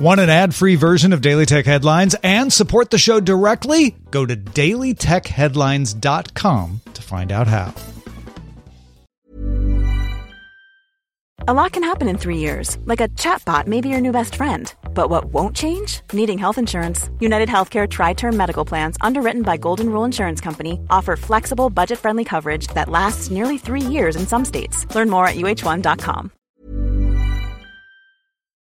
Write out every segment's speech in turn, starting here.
Want an ad free version of Daily Tech Headlines and support the show directly? Go to dailytechheadlines.com to find out how. A lot can happen in three years, like a chatbot may be your new best friend. But what won't change? Needing health insurance. United Healthcare Tri Term Medical Plans, underwritten by Golden Rule Insurance Company, offer flexible, budget friendly coverage that lasts nearly three years in some states. Learn more at uh1.com.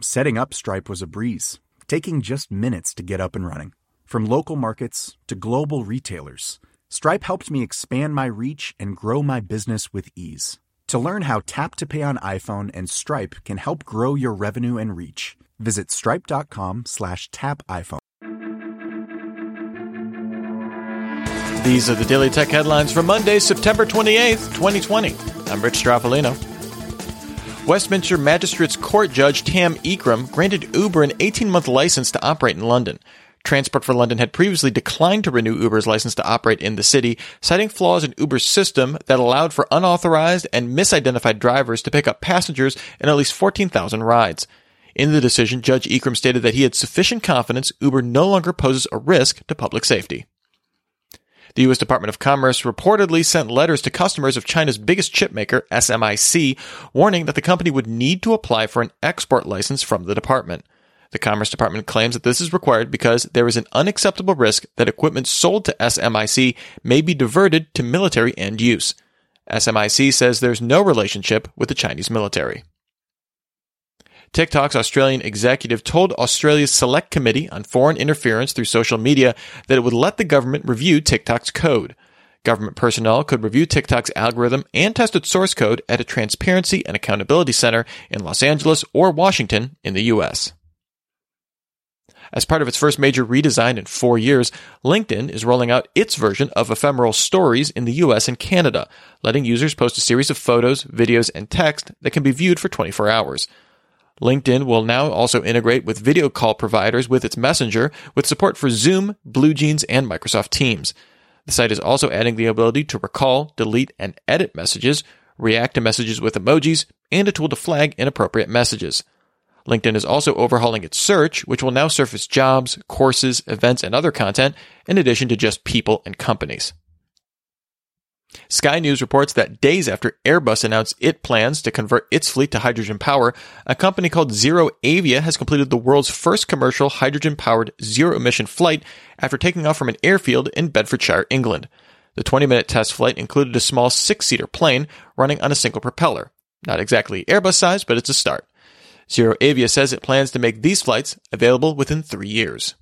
Setting up Stripe was a breeze, taking just minutes to get up and running. From local markets to global retailers, Stripe helped me expand my reach and grow my business with ease. To learn how Tap to Pay on iPhone and Stripe can help grow your revenue and reach, visit stripe.com slash tap iPhone. These are the Daily Tech headlines for Monday, September 28th, 2020. I'm Rich Stroffolino. Westminster Magistrates Court Judge Tan Ikram granted Uber an 18 month license to operate in London. Transport for London had previously declined to renew Uber's license to operate in the city, citing flaws in Uber's system that allowed for unauthorized and misidentified drivers to pick up passengers in at least 14,000 rides. In the decision, Judge Ikram stated that he had sufficient confidence Uber no longer poses a risk to public safety. The U.S. Department of Commerce reportedly sent letters to customers of China's biggest chipmaker, SMIC, warning that the company would need to apply for an export license from the department. The Commerce Department claims that this is required because there is an unacceptable risk that equipment sold to SMIC may be diverted to military end use. SMIC says there's no relationship with the Chinese military. TikTok's Australian executive told Australia's Select Committee on Foreign Interference through Social Media that it would let the government review TikTok's code. Government personnel could review TikTok's algorithm and test its source code at a Transparency and Accountability Center in Los Angeles or Washington in the U.S. As part of its first major redesign in four years, LinkedIn is rolling out its version of ephemeral stories in the US and Canada, letting users post a series of photos, videos, and text that can be viewed for 24 hours. LinkedIn will now also integrate with video call providers with its Messenger, with support for Zoom, BlueJeans, and Microsoft Teams. The site is also adding the ability to recall, delete, and edit messages, react to messages with emojis, and a tool to flag inappropriate messages. LinkedIn is also overhauling its search, which will now surface jobs, courses, events, and other content, in addition to just people and companies. Sky News reports that days after Airbus announced it plans to convert its fleet to hydrogen power, a company called Zero Avia has completed the world's first commercial hydrogen powered zero emission flight after taking off from an airfield in Bedfordshire, England. The 20 minute test flight included a small six seater plane running on a single propeller. Not exactly Airbus size, but it's a start. ZeroAvia says it plans to make these flights available within three years.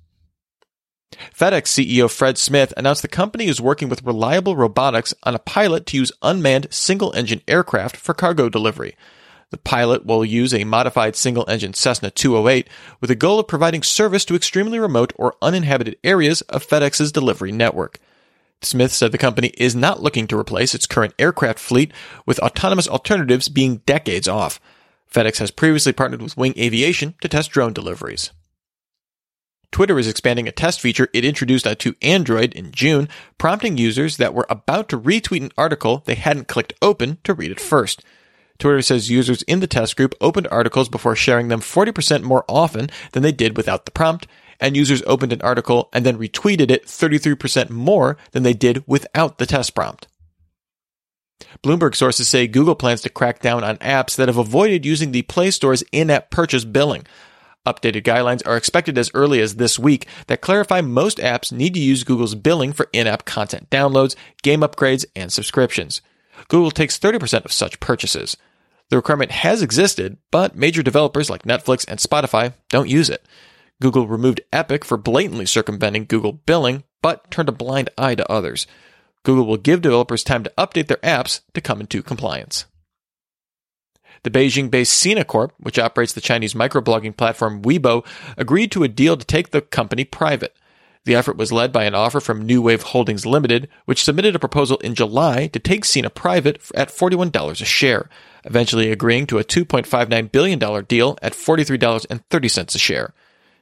FedEx CEO Fred Smith announced the company is working with Reliable Robotics on a pilot to use unmanned single engine aircraft for cargo delivery. The pilot will use a modified single engine Cessna 208 with the goal of providing service to extremely remote or uninhabited areas of FedEx's delivery network. Smith said the company is not looking to replace its current aircraft fleet, with autonomous alternatives being decades off. FedEx has previously partnered with Wing Aviation to test drone deliveries. Twitter is expanding a test feature it introduced uh, to Android in June, prompting users that were about to retweet an article they hadn't clicked open to read it first. Twitter says users in the test group opened articles before sharing them 40% more often than they did without the prompt, and users opened an article and then retweeted it 33% more than they did without the test prompt. Bloomberg sources say Google plans to crack down on apps that have avoided using the Play Store's in app purchase billing. Updated guidelines are expected as early as this week that clarify most apps need to use Google's billing for in app content downloads, game upgrades, and subscriptions. Google takes 30% of such purchases. The requirement has existed, but major developers like Netflix and Spotify don't use it. Google removed Epic for blatantly circumventing Google billing, but turned a blind eye to others. Google will give developers time to update their apps to come into compliance. The Beijing based Sina Corp, which operates the Chinese microblogging platform Weibo, agreed to a deal to take the company private. The effort was led by an offer from New Wave Holdings Limited, which submitted a proposal in July to take Sina private at $41 a share, eventually agreeing to a $2.59 billion deal at $43.30 a share.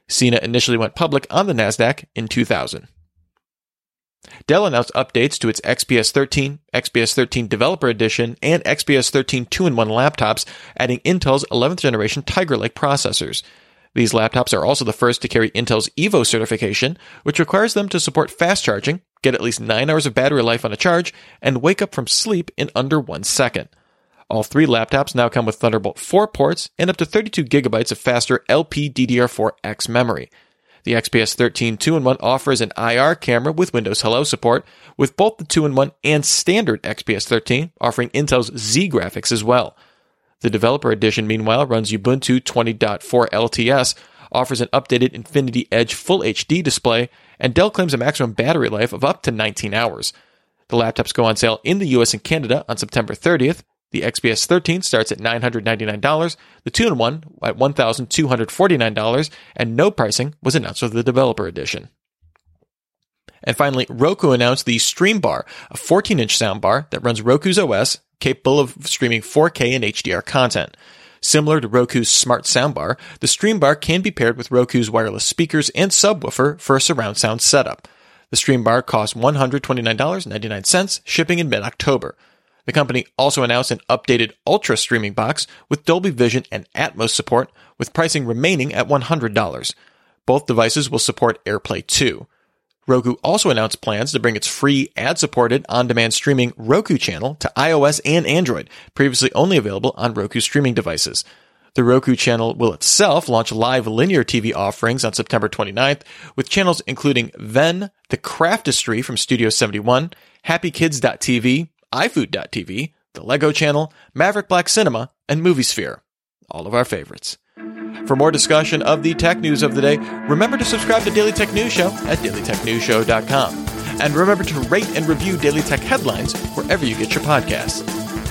Sina initially went public on the NASDAQ in 2000. Dell announced updates to its XPS 13, XPS 13 Developer Edition, and XPS 13 2 in 1 laptops, adding Intel's 11th generation Tiger Lake processors. These laptops are also the first to carry Intel's Evo certification, which requires them to support fast charging, get at least 9 hours of battery life on a charge, and wake up from sleep in under 1 second. All three laptops now come with Thunderbolt 4 ports and up to 32 gigabytes of faster LPDDR4X memory. The XPS 13 2-in-1 offers an IR camera with Windows Hello support, with both the 2-in-1 and standard XPS 13 offering Intel's Xe graphics as well. The developer edition, meanwhile, runs Ubuntu 20.4 LTS, offers an updated Infinity Edge Full HD display, and Dell claims a maximum battery life of up to 19 hours. The laptops go on sale in the US and Canada on September 30th, the XPS 13 starts at $999, the 2 in 1 at $1,249, and no pricing was announced for the developer edition. And finally, Roku announced the Stream Bar, a 14 inch soundbar that runs Roku's OS, capable of streaming 4K and HDR content. Similar to Roku's smart soundbar, the Stream Bar can be paired with Roku's wireless speakers and subwoofer for a surround sound setup. The Stream Bar costs $129.99, shipping in mid October. The company also announced an updated Ultra streaming box with Dolby Vision and Atmos support, with pricing remaining at $100. Both devices will support AirPlay 2. Roku also announced plans to bring its free ad-supported on-demand streaming Roku channel to iOS and Android, previously only available on Roku streaming devices. The Roku channel will itself launch live linear TV offerings on September 29th, with channels including Ven, The Craftistry from Studio 71, HappyKids.tv, iFood.tv, The Lego Channel, Maverick Black Cinema, and MovieSphere. All of our favorites. For more discussion of the tech news of the day, remember to subscribe to Daily Tech News Show at dailytechnewsshow.com. And remember to rate and review Daily Tech headlines wherever you get your podcasts.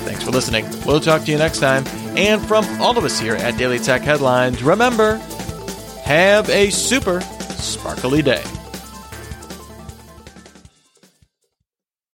Thanks for listening. We'll talk to you next time. And from all of us here at Daily Tech Headlines, remember, have a super sparkly day.